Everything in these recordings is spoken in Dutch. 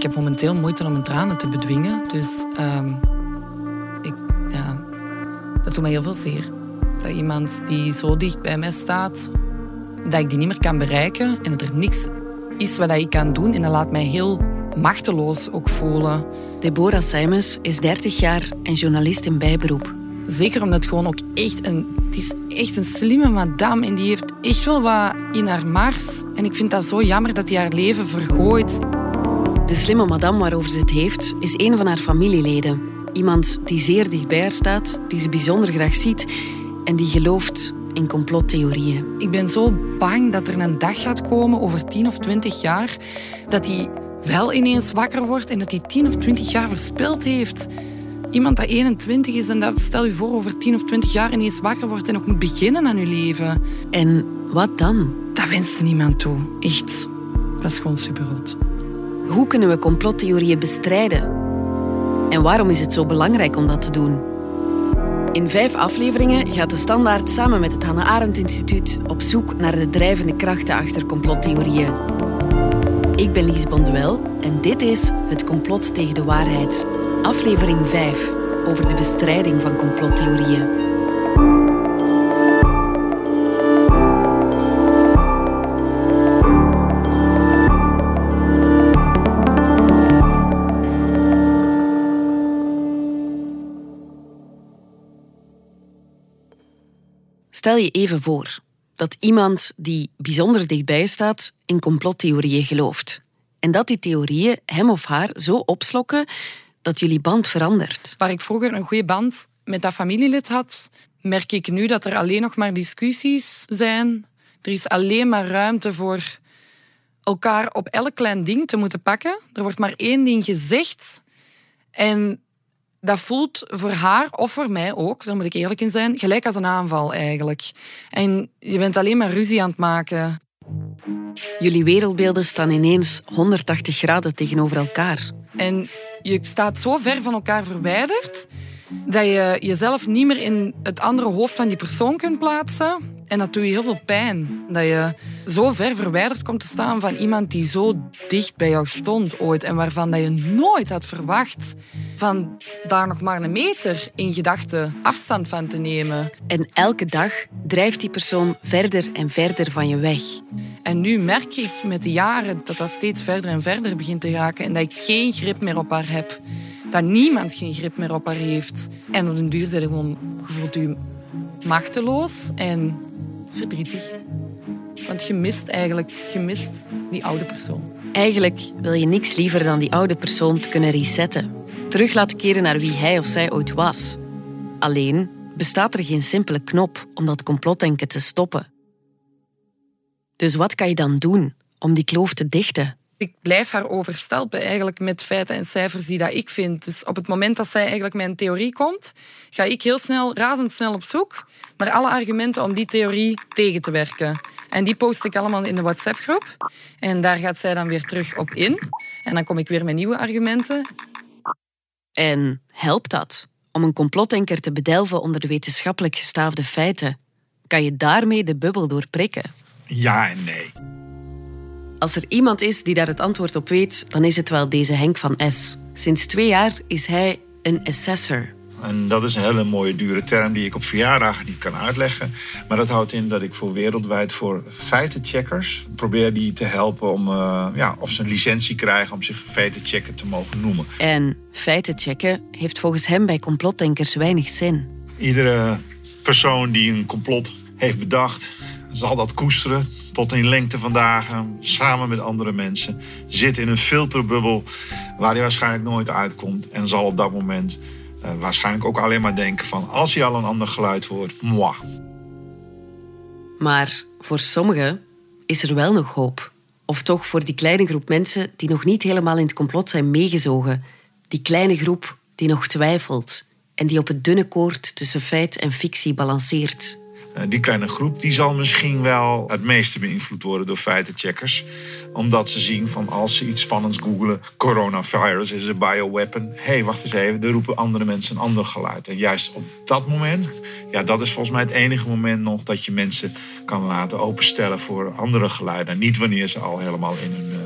Ik heb momenteel moeite om mijn tranen te bedwingen. Dus ehm, ik, ja, dat doet mij heel veel zeer. Dat iemand die zo dicht bij mij staat, dat ik die niet meer kan bereiken en dat er niks is wat ik kan doen. En dat laat mij heel machteloos ook voelen. Deborah Simons is 30 jaar en journalist in bijberoep. Zeker omdat het gewoon ook echt een... Het is echt een slimme madame en die heeft echt wel wat in haar mars. En ik vind dat zo jammer dat hij haar leven vergooit. De slimme madame waarover ze het heeft, is een van haar familieleden. Iemand die zeer dicht bij haar staat, die ze bijzonder graag ziet en die gelooft in complottheorieën. Ik ben zo bang dat er een dag gaat komen over 10 of 20 jaar dat hij wel ineens wakker wordt en dat hij 10 of 20 jaar verspild heeft. Iemand dat 21 is en dat stel je voor over 10 of 20 jaar ineens wakker wordt en nog moet beginnen aan je leven. En wat dan? Dat wenst niemand toe. Echt. Dat is gewoon supergoed. Hoe kunnen we complottheorieën bestrijden? En waarom is het zo belangrijk om dat te doen? In vijf afleveringen gaat de Standaard samen met het Hannah Arendt Instituut op zoek naar de drijvende krachten achter complottheorieën. Ik ben Lies Bonduel en dit is Het Complot tegen de Waarheid. Aflevering 5 over de bestrijding van complottheorieën. Stel je even voor dat iemand die bijzonder dichtbij staat in complottheorieën gelooft. En dat die theorieën hem of haar zo opslokken dat jullie band verandert. Waar ik vroeger een goede band met dat familielid had, merk ik nu dat er alleen nog maar discussies zijn. Er is alleen maar ruimte voor elkaar op elk klein ding te moeten pakken. Er wordt maar één ding gezegd. En dat voelt voor haar of voor mij ook, daar moet ik eerlijk in zijn, gelijk als een aanval eigenlijk. En je bent alleen maar ruzie aan het maken. Jullie wereldbeelden staan ineens 180 graden tegenover elkaar. En je staat zo ver van elkaar verwijderd dat je jezelf niet meer in het andere hoofd van die persoon kunt plaatsen. En dat doet je heel veel pijn. Dat je zo ver verwijderd komt te staan van iemand die zo dicht bij jou stond ooit en waarvan dat je nooit had verwacht van daar nog maar een meter in gedachten afstand van te nemen. En elke dag drijft die persoon verder en verder van je weg. En nu merk ik met de jaren dat dat steeds verder en verder begint te raken en dat ik geen grip meer op haar heb. Dat niemand geen grip meer op haar heeft. En op den duur zijn gewoon, gevoelt u machteloos en verdrietig. Want je mist eigenlijk je mist die oude persoon. Eigenlijk wil je niks liever dan die oude persoon te kunnen resetten. Terug laten keren naar wie hij of zij ooit was. Alleen bestaat er geen simpele knop om dat complotdenken te stoppen. Dus wat kan je dan doen om die kloof te dichten? Ik blijf haar overstelpen eigenlijk met feiten en cijfers die dat ik vind. Dus op het moment dat zij eigenlijk mijn theorie komt, ga ik heel snel, razendsnel op zoek naar alle argumenten om die theorie tegen te werken. En die post ik allemaal in de WhatsApp-groep. En daar gaat zij dan weer terug op in. En dan kom ik weer met nieuwe argumenten. En helpt dat om een complotdenker te bedelven onder de wetenschappelijk gestaafde feiten? Kan je daarmee de bubbel doorprikken? Ja en nee. Als er iemand is die daar het antwoord op weet, dan is het wel deze Henk van S. Sinds twee jaar is hij een assessor. En dat is een hele mooie dure term die ik op verjaardagen niet kan uitleggen. Maar dat houdt in dat ik voor wereldwijd voor feitencheckers probeer die te helpen om uh, ja, of ze een licentie krijgen om zich feitenchecker te mogen noemen. En feiten checken heeft volgens hem bij complotdenkers weinig zin. Iedere persoon die een complot heeft bedacht, zal dat koesteren tot in lengte van dagen, samen met andere mensen. Zit in een filterbubbel waar hij waarschijnlijk nooit uitkomt. En zal op dat moment uh, waarschijnlijk ook alleen maar denken van... als hij al een ander geluid hoort, moi. Maar voor sommigen is er wel nog hoop. Of toch voor die kleine groep mensen die nog niet helemaal in het complot zijn meegezogen. Die kleine groep die nog twijfelt en die op het dunne koord tussen feit en fictie balanceert. Die kleine groep die zal misschien wel het meeste beïnvloed worden door feitencheckers. Omdat ze zien van als ze iets spannends googelen, coronavirus is een bioweapon. Hé, hey, wacht eens even, er roepen andere mensen een ander geluid. En juist op dat moment, ja, dat is volgens mij het enige moment nog dat je mensen kan laten openstellen voor andere geluiden. Niet wanneer ze al helemaal in hun uh,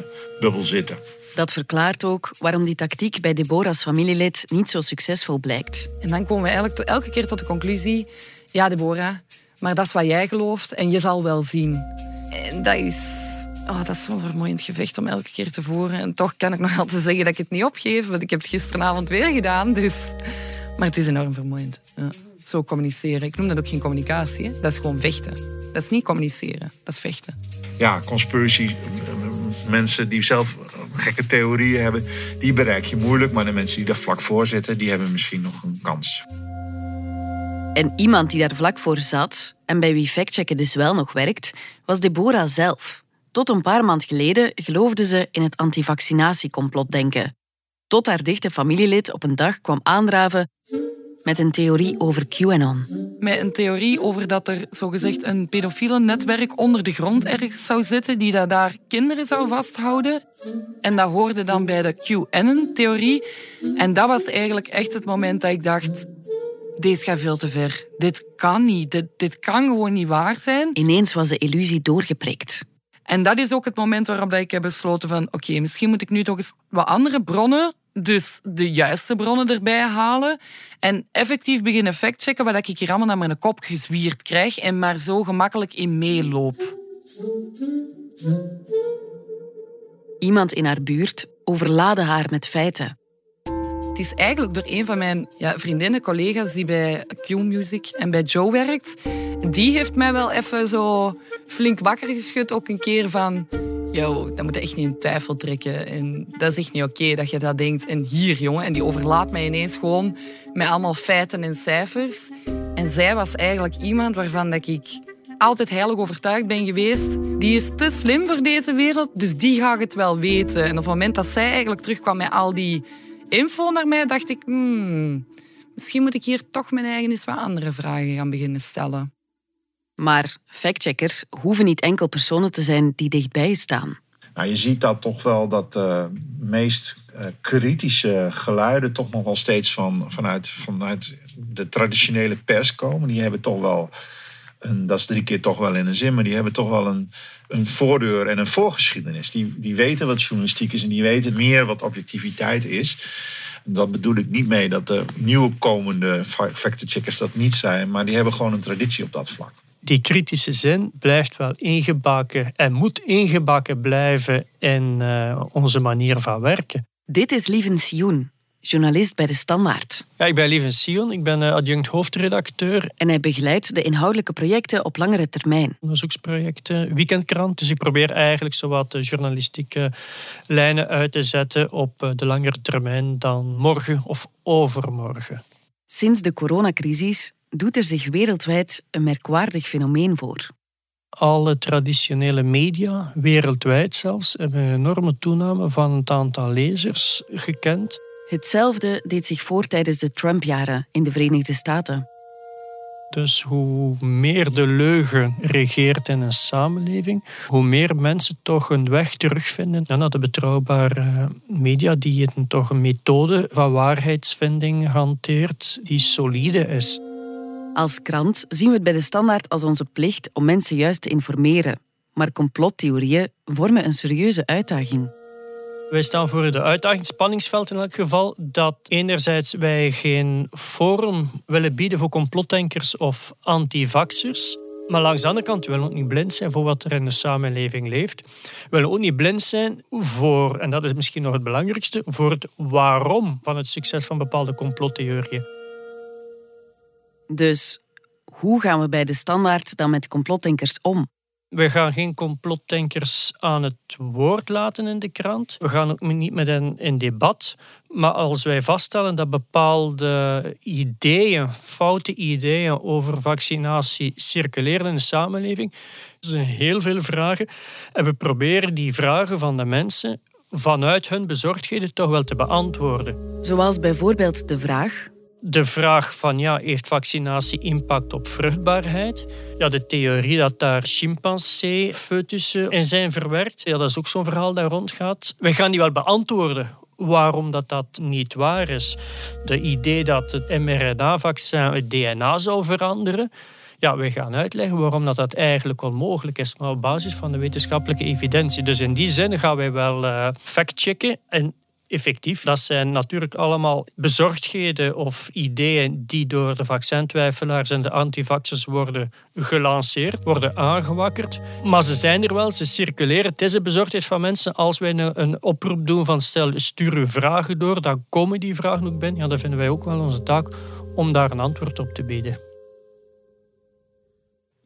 bubbel zitten. Dat verklaart ook waarom die tactiek bij Deborah's familielid niet zo succesvol blijkt. En dan komen we eigenlijk elke keer tot de conclusie: ja, Deborah, maar dat is wat jij gelooft en je zal wel zien. En dat is, oh, dat is zo'n vermoeiend gevecht om elke keer te voeren. En toch kan ik nog altijd zeggen dat ik het niet opgeef, want ik heb het gisteravond weer gedaan. Dus... Maar het is enorm vermoeiend. Ja. Zo communiceren. Ik noem dat ook geen communicatie. Hè. Dat is gewoon vechten. Dat is niet communiceren, dat is vechten. Ja, conspiracy. Mensen die zelf gekke theorieën hebben, die bereik je moeilijk. Maar de mensen die daar vlak voor zitten, die hebben misschien nog een kans. En iemand die daar vlak voor zat en bij wie factchecken dus wel nog werkt, was Deborah zelf. Tot een paar maand geleden geloofde ze in het antivaccinatiecomplotdenken. Tot haar dichte familielid op een dag kwam aandraven met een theorie over QAnon. Met een theorie over dat er zogezegd een pedofiele netwerk onder de grond ergens zou zitten die dat daar kinderen zou vasthouden. En dat hoorde dan bij de QAnon-theorie. En dat was eigenlijk echt het moment dat ik dacht... Deze gaat veel te ver. Dit kan niet. Dit, dit kan gewoon niet waar zijn. Ineens was de illusie doorgeprikt. En dat is ook het moment waarop ik heb besloten van... Oké, misschien moet ik nu toch eens wat andere bronnen dus de juiste bronnen erbij halen en effectief beginnen factchecken wat ik hier allemaal naar mijn kop gezwierd krijg en maar zo gemakkelijk in meeloop. Iemand in haar buurt overlaadde haar met feiten. Het is eigenlijk door een van mijn ja, vriendinnen, collega's die bij Q-Music en bij Joe werkt. Die heeft mij wel even zo flink wakker geschud, ook een keer van yo, dat moet je echt niet in twijfel trekken. En dat is echt niet oké dat je dat denkt. En hier, jongen, en die overlaat mij ineens gewoon met allemaal feiten en cijfers. En zij was eigenlijk iemand waarvan dat ik altijd heilig overtuigd ben geweest. Die is te slim voor deze wereld, dus die gaat het wel weten. En op het moment dat zij eigenlijk terugkwam met al die info naar mij, dacht ik... Hmm, misschien moet ik hier toch mijn eigen eens wat andere vragen gaan beginnen stellen. Maar factcheckers hoeven niet enkel personen te zijn die dichtbij je staan. Nou, je ziet dat toch wel dat de meest uh, kritische geluiden toch nog wel steeds van, vanuit, vanuit de traditionele pers komen. Die hebben toch wel, een, dat is drie keer toch wel in een zin, maar die hebben toch wel een, een voordeur en een voorgeschiedenis. Die, die weten wat journalistiek is en die weten meer wat objectiviteit is. Dat bedoel ik niet mee dat de nieuwe komende fact-checkers dat niet zijn, maar die hebben gewoon een traditie op dat vlak die kritische zin blijft wel ingebakken en moet ingebakken blijven in uh, onze manier van werken. Dit is Lieven Sioen, journalist bij De Standaard. Ja, ik ben Lieven Sion, ik ben eh, adjunct hoofdredacteur. En hij begeleidt de inhoudelijke projecten op langere termijn. Onderzoeksprojecten, weekendkrant. Dus ik probeer eigenlijk zowat journalistieke lijnen uit te zetten op eh, de langere termijn dan morgen of overmorgen. Sinds de coronacrisis doet er zich wereldwijd een merkwaardig fenomeen voor. Alle traditionele media, wereldwijd zelfs, hebben een enorme toename van het aantal lezers gekend. Hetzelfde deed zich voor tijdens de Trump-jaren in de Verenigde Staten. Dus hoe meer de leugen regeert in een samenleving, hoe meer mensen toch een weg terugvinden naar de betrouwbare media, die een, toch een methode van waarheidsvinding hanteert die solide is. Als krant zien we het bij de standaard als onze plicht om mensen juist te informeren. Maar complottheorieën vormen een serieuze uitdaging. Wij staan voor de uitdaging, spanningsveld in elk geval, dat enerzijds wij geen forum willen bieden voor complotdenkers of antivaxers. Maar langs de andere kant willen we ook niet blind zijn voor wat er in de samenleving leeft. We willen ook niet blind zijn voor, en dat is misschien nog het belangrijkste, voor het waarom van het succes van bepaalde complottheorieën. Dus hoe gaan we bij de standaard dan met complotdenkers om? We gaan geen complotdenkers aan het woord laten in de krant. We gaan ook niet met hen in debat. Maar als wij vaststellen dat bepaalde ideeën, foute ideeën over vaccinatie circuleren in de samenleving, er zijn heel veel vragen. En we proberen die vragen van de mensen vanuit hun bezorgdheden toch wel te beantwoorden. Zoals bijvoorbeeld de vraag de vraag van ja, heeft vaccinatie impact op vruchtbaarheid? Ja, de theorie dat daar chimpansee-foetussen in zijn verwerkt, ja, dat is ook zo'n verhaal dat rondgaat. We gaan die wel beantwoorden waarom dat, dat niet waar is. De idee dat het mRNA-vaccin het DNA zou veranderen, ja, we gaan uitleggen waarom dat, dat eigenlijk onmogelijk is, maar op basis van de wetenschappelijke evidentie. Dus in die zin gaan wij wel uh, factchecken. En effectief, dat zijn natuurlijk allemaal bezorgdheden of ideeën die door de vaccintwijfelaars en de antivaxers worden gelanceerd, worden aangewakkerd. Maar ze zijn er wel, ze circuleren. Het is een bezorgdheid van mensen. Als wij een, een oproep doen van stel, stuur uw vragen door, dan komen die vragen ook binnen. Ja, dan vinden wij ook wel onze taak om daar een antwoord op te bieden.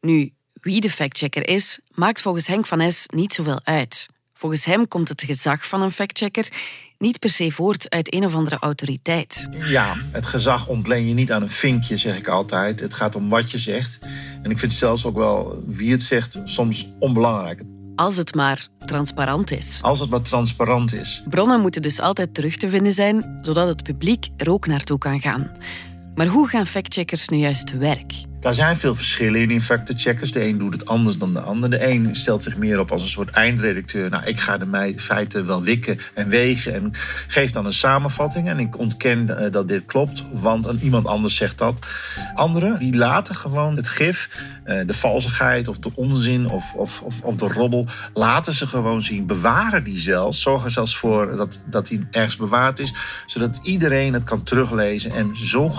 Nu, wie de factchecker is, maakt volgens Henk van S niet zoveel uit. Volgens hem komt het gezag van een factchecker niet per se voort uit een of andere autoriteit. Ja, het gezag ontleen je niet aan een vinkje, zeg ik altijd. Het gaat om wat je zegt. En ik vind zelfs ook wel wie het zegt soms onbelangrijk. Als het maar transparant is. Als het maar transparant is. Bronnen moeten dus altijd terug te vinden zijn, zodat het publiek er ook naartoe kan gaan. Maar hoe gaan factcheckers nu juist te werk? Daar zijn veel verschillen in, in checkers. De een doet het anders dan de ander. De een stelt zich meer op als een soort eindredacteur. Nou, ik ga de feiten wel wikken en wegen en geef dan een samenvatting. En ik ontken eh, dat dit klopt, want iemand anders zegt dat. Anderen, die laten gewoon het gif, uh, de valsigheid of de onzin of, of, of, of, de roddel, laten ze gewoon zien. Bewaren die zelfs, zorgen zelfs voor dat, dat die ergens bewaard is, zodat iedereen het kan teruglezen. En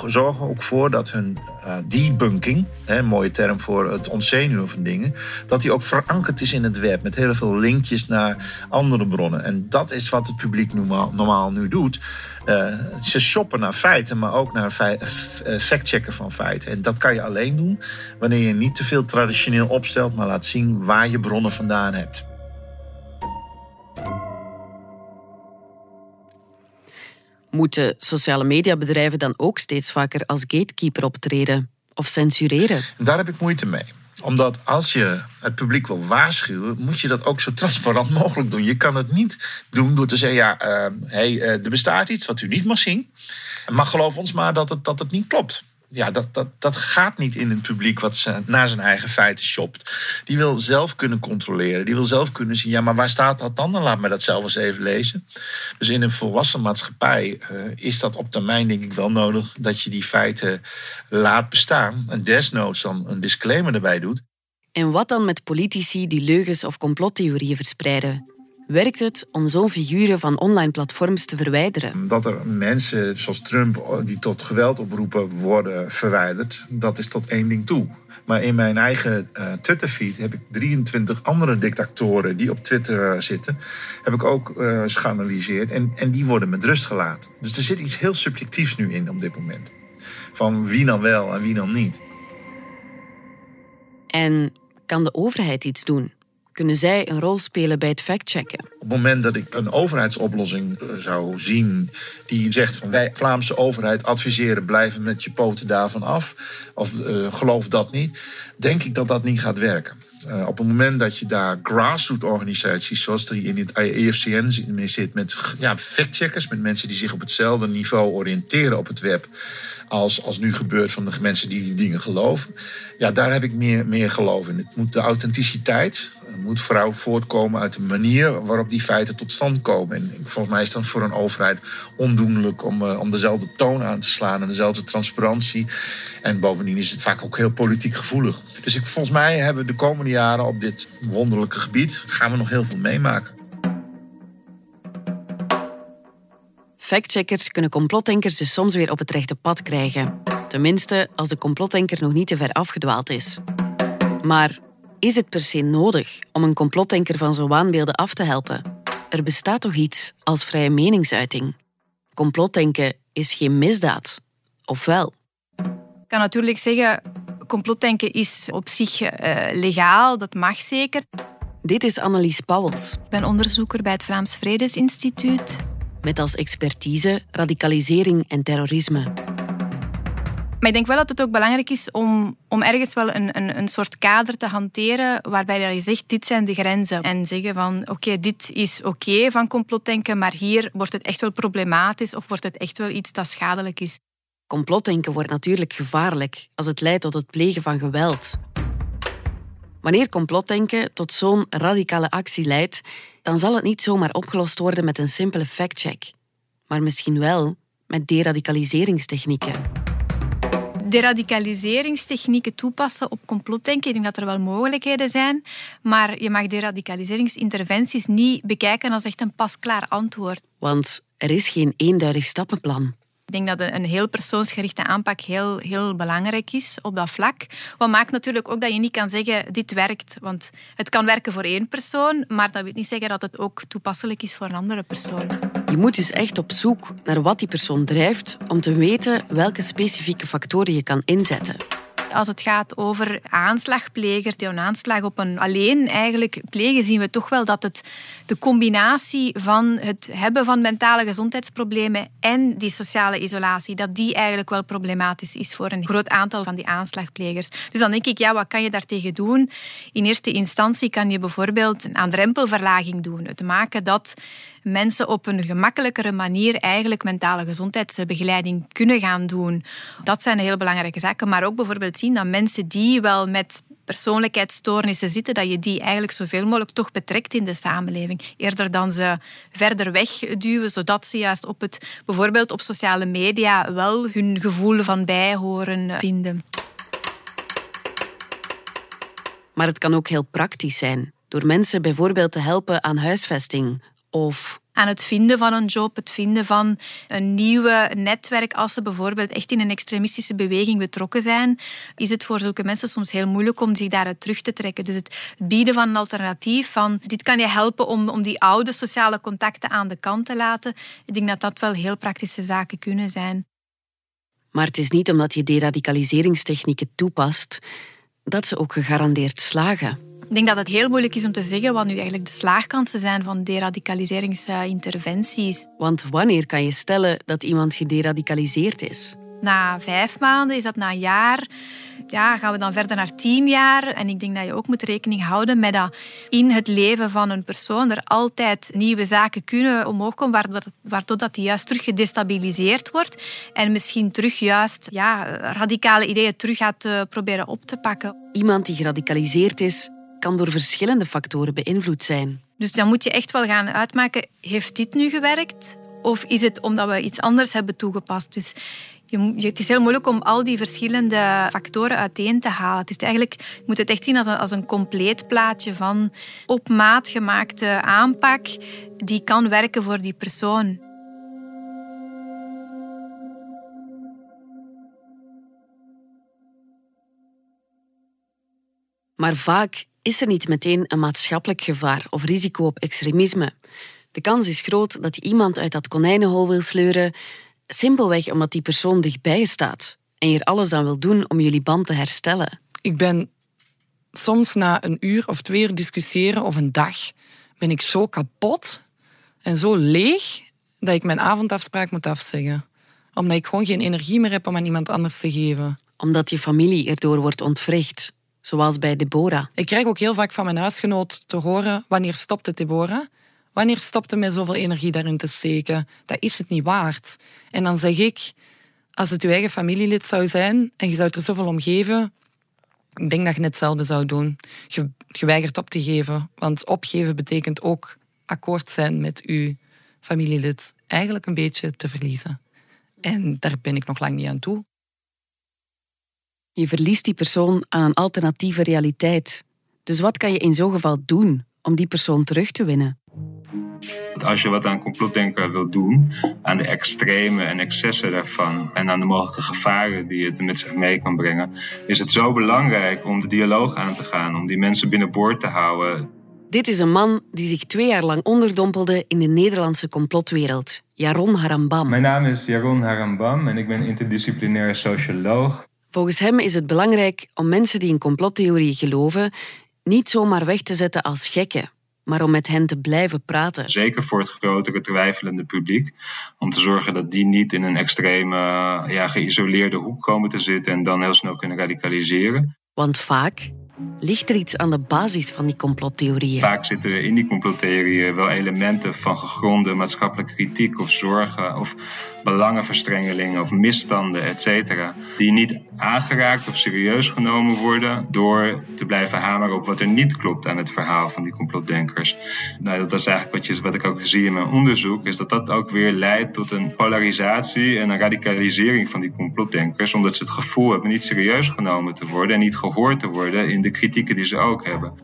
zorgen ook voor dat hun uh, debunking een mooie term voor het ontzenuwen van dingen, dat die ook verankerd is in het web met heel veel linkjes naar andere bronnen. En dat is wat het publiek normaal, normaal nu doet. Uh, ze shoppen naar feiten, maar ook naar eh, factchecken van feiten. En dat kan je alleen doen wanneer je niet te veel traditioneel opstelt, maar laat zien waar je bronnen vandaan hebt. Moeten sociale mediabedrijven dan ook steeds vaker als gatekeeper optreden? Of censureren? Daar heb ik moeite mee omdat als je het publiek wil waarschuwen, moet je dat ook zo transparant mogelijk doen. Je kan het niet doen door te zeggen: ja, uh, hey, uh, er bestaat iets wat u niet mag zien. Maar geloof ons maar dat het, dat het niet klopt ja, dat, dat, dat gaat niet in een publiek wat ze, naar zijn eigen feiten shopt. Die wil zelf kunnen controleren. Die wil zelf kunnen zien, ja, maar waar staat dat dan? Dan laat me dat zelf eens even lezen. Dus in een volwassen maatschappij uh, is dat op termijn denk ik wel nodig dat je die feiten laat bestaan. En desnoods dan een disclaimer erbij doet. En wat dan met politici die leugens of complottheorieën verspreiden? Werkt het om zo'n figuren van online platforms te verwijderen? Dat er mensen zoals Trump die tot geweld oproepen worden verwijderd, dat is tot één ding toe. Maar in mijn eigen uh, Twitterfeed heb ik 23 andere dictatoren die op Twitter uh, zitten, heb ik ook uh, geanalyseerd en, en die worden met rust gelaten. Dus er zit iets heel subjectiefs nu in op dit moment. Van wie dan wel en wie dan niet. En kan de overheid iets doen? Kunnen zij een rol spelen bij het factchecken? Op het moment dat ik een overheidsoplossing eh, zou zien die zegt van wij Vlaamse overheid adviseren blijven met je poten daarvan af of uh, geloof dat niet, denk ik dat dat niet gaat werken. Uh, op het moment dat je daar grassroots organisaties, zoals er in het EFCN zit, met ja, factcheckers, met mensen die zich op hetzelfde niveau oriënteren op het web, als, als nu gebeurt van de mensen die die dingen geloven. Ja, daar heb ik meer, meer geloof in. Het moet de authenticiteit moet vooral voortkomen uit de manier waarop die feiten tot stand komen. En volgens mij is dat voor een overheid ondoenlijk om, uh, om dezelfde toon aan te slaan en dezelfde transparantie. En bovendien is het vaak ook heel politiek gevoelig. Dus ik, volgens mij hebben de komende jaren op dit wonderlijke gebied gaan we nog heel veel meemaken. Factcheckers kunnen complotdenkers dus soms weer op het rechte pad krijgen. Tenminste, als de complotdenker nog niet te ver afgedwaald is. Maar is het per se nodig om een complotdenker van zo'n waanbeelden af te helpen? Er bestaat toch iets als vrije meningsuiting? Complotdenken is geen misdaad, of wel? Ik kan natuurlijk zeggen, complotdenken is op zich uh, legaal, dat mag zeker. Dit is Annelies Pauwels. Ik ben onderzoeker bij het Vlaams Vredesinstituut met als expertise radicalisering en terrorisme. Maar ik denk wel dat het ook belangrijk is om, om ergens wel een, een, een soort kader te hanteren waarbij je zegt, dit zijn de grenzen. En zeggen van, oké, dit is oké van complotdenken, maar hier wordt het echt wel problematisch of wordt het echt wel iets dat schadelijk is. Complotdenken wordt natuurlijk gevaarlijk als het leidt tot het plegen van geweld. Wanneer complotdenken tot zo'n radicale actie leidt, dan zal het niet zomaar opgelost worden met een simpele factcheck, maar misschien wel met deradicaliseringstechnieken. Deradicaliseringstechnieken toepassen op complotdenken, ik denk dat er wel mogelijkheden zijn, maar je mag deradicaliseringsinterventies niet bekijken als echt een pasklaar antwoord. Want er is geen eenduidig stappenplan. Ik denk dat een heel persoonsgerichte aanpak heel, heel belangrijk is op dat vlak. Wat maakt natuurlijk ook dat je niet kan zeggen, dit werkt. Want het kan werken voor één persoon, maar dat wil niet zeggen dat het ook toepasselijk is voor een andere persoon. Je moet dus echt op zoek naar wat die persoon drijft om te weten welke specifieke factoren je kan inzetten. Als het gaat over aanslagplegers die een aanslag op een alleen eigenlijk plegen, zien we toch wel dat het de combinatie van het hebben van mentale gezondheidsproblemen en die sociale isolatie, dat die eigenlijk wel problematisch is voor een groot aantal van die aanslagplegers. Dus dan denk ik, ja, wat kan je daartegen doen? In eerste instantie kan je bijvoorbeeld een drempelverlaging doen. Het maken dat mensen op een gemakkelijkere manier eigenlijk mentale gezondheidsbegeleiding kunnen gaan doen. Dat zijn heel belangrijke zaken. Maar ook bijvoorbeeld zien dat mensen die wel met persoonlijkheidsstoornissen zitten, dat je die eigenlijk zoveel mogelijk toch betrekt in de samenleving. Eerder dan ze verder wegduwen, zodat ze juist op het, bijvoorbeeld op sociale media wel hun gevoel van bijhoren vinden. Maar het kan ook heel praktisch zijn. Door mensen bijvoorbeeld te helpen aan huisvesting of aan het vinden van een job, het vinden van een nieuwe netwerk. Als ze bijvoorbeeld echt in een extremistische beweging betrokken zijn, is het voor zulke mensen soms heel moeilijk om zich daaruit terug te trekken. Dus het bieden van een alternatief, van dit kan je helpen om, om die oude sociale contacten aan de kant te laten. Ik denk dat dat wel heel praktische zaken kunnen zijn. Maar het is niet omdat je deradicaliseringstechnieken toepast dat ze ook gegarandeerd slagen. Ik denk dat het heel moeilijk is om te zeggen wat nu eigenlijk de slaagkansen zijn van deradicaliseringsinterventies. Want wanneer kan je stellen dat iemand gederadicaliseerd is? Na vijf maanden, is dat na een jaar? Ja, gaan we dan verder naar tien jaar? En ik denk dat je ook moet rekening houden met dat in het leven van een persoon er altijd nieuwe zaken kunnen omhoog komen, waardoor dat die juist terug gedestabiliseerd wordt en misschien terug juist ja, radicale ideeën terug gaat eh, proberen op te pakken. Iemand die geradicaliseerd is, kan door verschillende factoren beïnvloed zijn. Dus dan moet je echt wel gaan uitmaken, heeft dit nu gewerkt? Of is het omdat we iets anders hebben toegepast? Dus je, het is heel moeilijk om al die verschillende factoren uiteen te halen. Het is eigenlijk, je moet het echt zien als een, als een compleet plaatje van op maat gemaakte aanpak die kan werken voor die persoon. Maar vaak is er niet meteen een maatschappelijk gevaar of risico op extremisme. De kans is groot dat je iemand uit dat konijnenhol wil sleuren, simpelweg omdat die persoon dichtbij je staat en je er alles aan wil doen om jullie band te herstellen. Ik ben soms na een uur of twee uur discussiëren of een dag, ben ik zo kapot en zo leeg dat ik mijn avondafspraak moet afzeggen. Omdat ik gewoon geen energie meer heb om aan iemand anders te geven. Omdat je familie erdoor wordt ontwricht zoals bij Deborah. Ik krijg ook heel vaak van mijn huisgenoot te horen: wanneer stopt het, Deborah? Wanneer stopt het met zoveel energie daarin te steken? Dat is het niet waard. En dan zeg ik: als het uw eigen familielid zou zijn en je zou er zoveel om geven, ik denk dat je hetzelfde zou doen. Je, je weigert op te geven, want opgeven betekent ook akkoord zijn met uw familielid. Eigenlijk een beetje te verliezen. En daar ben ik nog lang niet aan toe. Je verliest die persoon aan een alternatieve realiteit. Dus wat kan je in zo'n geval doen om die persoon terug te winnen? Als je wat aan complotdenken wilt doen, aan de extreme en excessen daarvan en aan de mogelijke gevaren die het met zich mee kan brengen, is het zo belangrijk om de dialoog aan te gaan, om die mensen binnenboord te houden. Dit is een man die zich twee jaar lang onderdompelde in de Nederlandse complotwereld. Jaron Harambam. Mijn naam is Jaron Harambam en ik ben interdisciplinair socioloog. Volgens hem is het belangrijk om mensen die in complottheorieën geloven niet zomaar weg te zetten als gekken, maar om met hen te blijven praten. Zeker voor het grotere twijfelende publiek. Om te zorgen dat die niet in een extreme, ja, geïsoleerde hoek komen te zitten en dan heel snel kunnen radicaliseren. Want vaak ligt er iets aan de basis van die complottheorieën? Vaak zitten er in die complottheorieën wel elementen van gegronde maatschappelijke kritiek of zorgen of belangenverstrengelingen of misstanden, et cetera, die niet aangeraakt of serieus genomen worden door te blijven hameren op wat er niet klopt aan het verhaal van die complotdenkers. Nou, dat is eigenlijk wat, je, wat ik ook zie in mijn onderzoek, is dat dat ook weer leidt tot een polarisatie en een radicalisering van die complotdenkers, omdat ze het gevoel hebben niet serieus genomen te worden en niet gehoord te worden in de kritieken die ze ook hebben.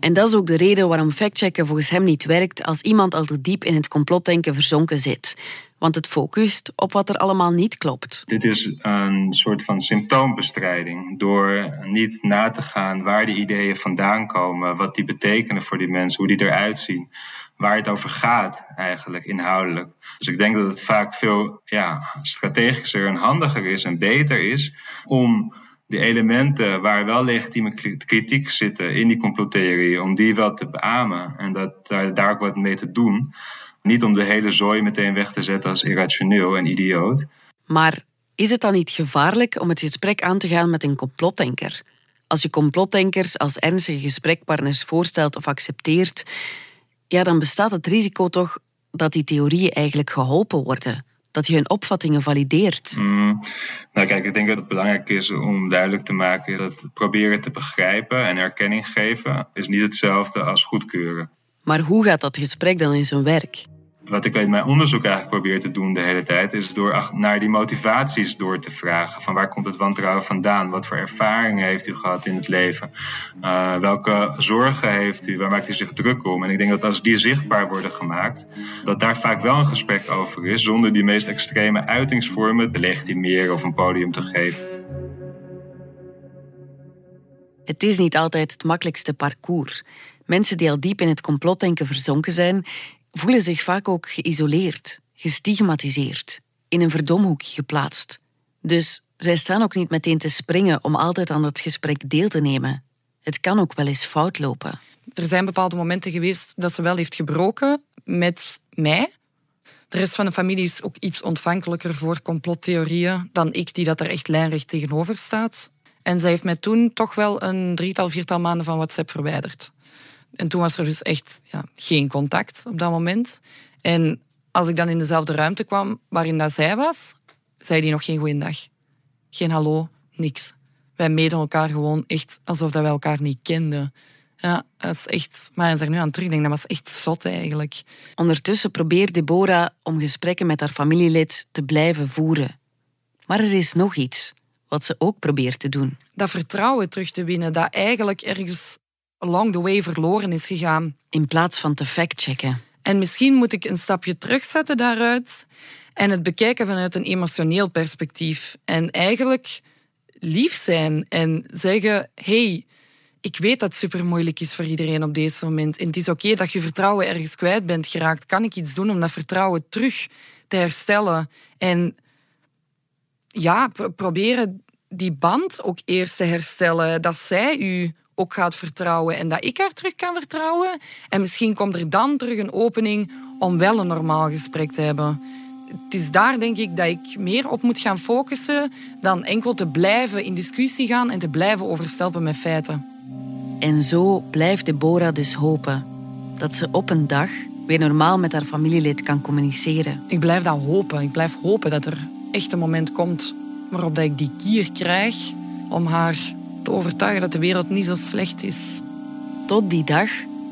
En dat is ook de reden waarom factchecken volgens hem niet werkt als iemand al te diep in het complotdenken verzonken zit. Want het focust op wat er allemaal niet klopt. Dit is een soort van symptoombestrijding. Door niet na te gaan waar die ideeën vandaan komen, wat die betekenen voor die mensen, hoe die eruit zien, waar het over gaat eigenlijk inhoudelijk. Dus ik denk dat het vaak veel ja, strategischer en handiger is en beter is om die elementen waar wel legitieme kritiek zitten in die complottheorie, om die wel te beamen en dat, daar, daar ook wat mee te doen. Niet om de hele zooi meteen weg te zetten als irrationeel en idioot. Maar is het dan niet gevaarlijk om het gesprek aan te gaan met een complotdenker? Als je complotdenkers als ernstige gesprekpartners voorstelt of accepteert, ja, dan bestaat het risico toch dat die theorieën eigenlijk geholpen worden dat je hun opvattingen valideert? Mm, nou kijk, ik denk dat het belangrijk is om duidelijk te maken dat proberen te begrijpen en erkenning geven is niet hetzelfde als goedkeuren. Maar hoe gaat dat gesprek dan in zijn werk? Wat ik in mijn onderzoek eigenlijk probeer te doen de hele tijd, is door naar die motivaties door te vragen. Van waar komt het wantrouwen vandaan? Wat voor ervaringen heeft u gehad in het leven? Uh, welke zorgen heeft u? Waar maakt u zich druk om? En ik denk dat als die zichtbaar worden gemaakt, dat daar vaak wel een gesprek over is, zonder die meest extreme uitingsvormen te legitimeren of een podium te geven. Het is niet altijd het makkelijkste parcours. Mensen die al diep in het complotdenken verzonken zijn, voelen zich vaak ook geïsoleerd, gestigmatiseerd, in een verdomhoekje geplaatst. Dus zij staan ook niet meteen te springen om altijd aan het gesprek deel te nemen. Het kan ook wel eens fout lopen. Er zijn bepaalde momenten geweest dat ze wel heeft gebroken met mij. De rest van de familie is ook iets ontvankelijker voor complottheorieën dan ik, die dat er echt lijnrecht tegenover staat. En zij heeft mij toen toch wel een drietal, viertal maanden van WhatsApp verwijderd. En toen was er dus echt ja, geen contact op dat moment. En als ik dan in dezelfde ruimte kwam waarin dat zij was, zei die nog geen goeiedag. Geen hallo, niks. Wij meden elkaar gewoon echt alsof dat wij elkaar niet kenden. Ja, dat is echt... Maar als ik er nu aan terugdenk, dat was echt zot eigenlijk. Ondertussen probeert Deborah om gesprekken met haar familielid te blijven voeren. Maar er is nog iets wat ze ook probeert te doen. Dat vertrouwen terug te winnen, dat eigenlijk ergens along the way verloren is gegaan. In plaats van te factchecken. En misschien moet ik een stapje terugzetten daaruit en het bekijken vanuit een emotioneel perspectief. En eigenlijk lief zijn en zeggen: hey, ik weet dat het super moeilijk is voor iedereen op deze moment. En het is oké dat je vertrouwen ergens kwijt bent geraakt. Kan ik iets doen om dat vertrouwen terug te herstellen? En ja, proberen die band ook eerst te herstellen. Dat zij u ook gaat vertrouwen en dat ik haar terug kan vertrouwen. En misschien komt er dan terug een opening om wel een normaal gesprek te hebben. Het is daar denk ik dat ik meer op moet gaan focussen dan enkel te blijven in discussie gaan en te blijven overstelpen met feiten. En zo blijft Deborah dus hopen dat ze op een dag weer normaal met haar familielid kan communiceren. Ik blijf dat hopen. Ik blijf hopen dat er echt een moment komt waarop dat ik die kier krijg om haar te overtuigen dat de wereld niet zo slecht is. Tot die dag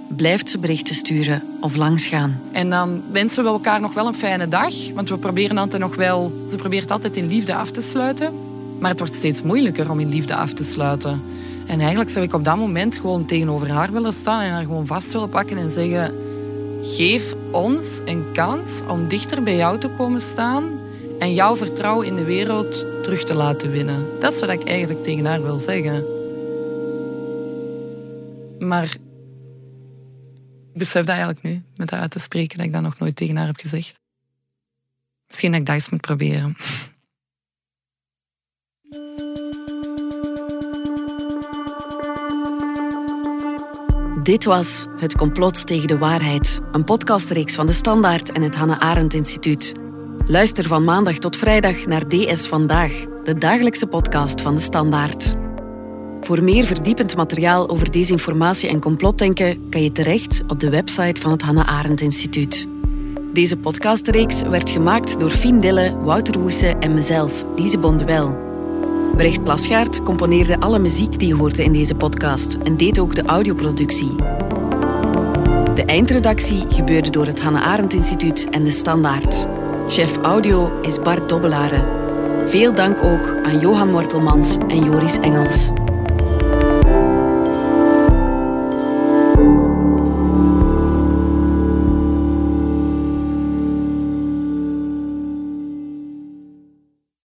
blijft ze berichten sturen of langsgaan. En dan wensen we elkaar nog wel een fijne dag, want we proberen altijd nog wel... Ze probeert altijd in liefde af te sluiten, maar het wordt steeds moeilijker om in liefde af te sluiten. En eigenlijk zou ik op dat moment gewoon tegenover haar willen staan en haar gewoon vast willen pakken en zeggen... Geef ons een kans om dichter bij jou te komen staan en jouw vertrouwen in de wereld terug te laten winnen. Dat is wat ik eigenlijk tegen haar wil zeggen. Maar ik besef dat eigenlijk nu, met haar uit te spreken, dat ik dat nog nooit tegen haar heb gezegd. Misschien dat ik dat eens moet proberen. Dit was Het Complot tegen de Waarheid, een podcastreeks van de Standaard en het Hannah Arendt Instituut. Luister van maandag tot vrijdag naar DS Vandaag, de dagelijkse podcast van de Standaard. Voor meer verdiepend materiaal over desinformatie en complotdenken kan je terecht op de website van het Hannah Arendt Instituut. Deze podcastreeks werd gemaakt door Fien Dille, Wouter Woese en mezelf, Lise Bonduel. Brecht Plasgaard componeerde alle muziek die je hoorde in deze podcast en deed ook de audioproductie. De eindredactie gebeurde door het Hannah Arendt Instituut en de Standaard. Chef audio is Bart Dobbelaren. Veel dank ook aan Johan Mortelmans en Joris Engels.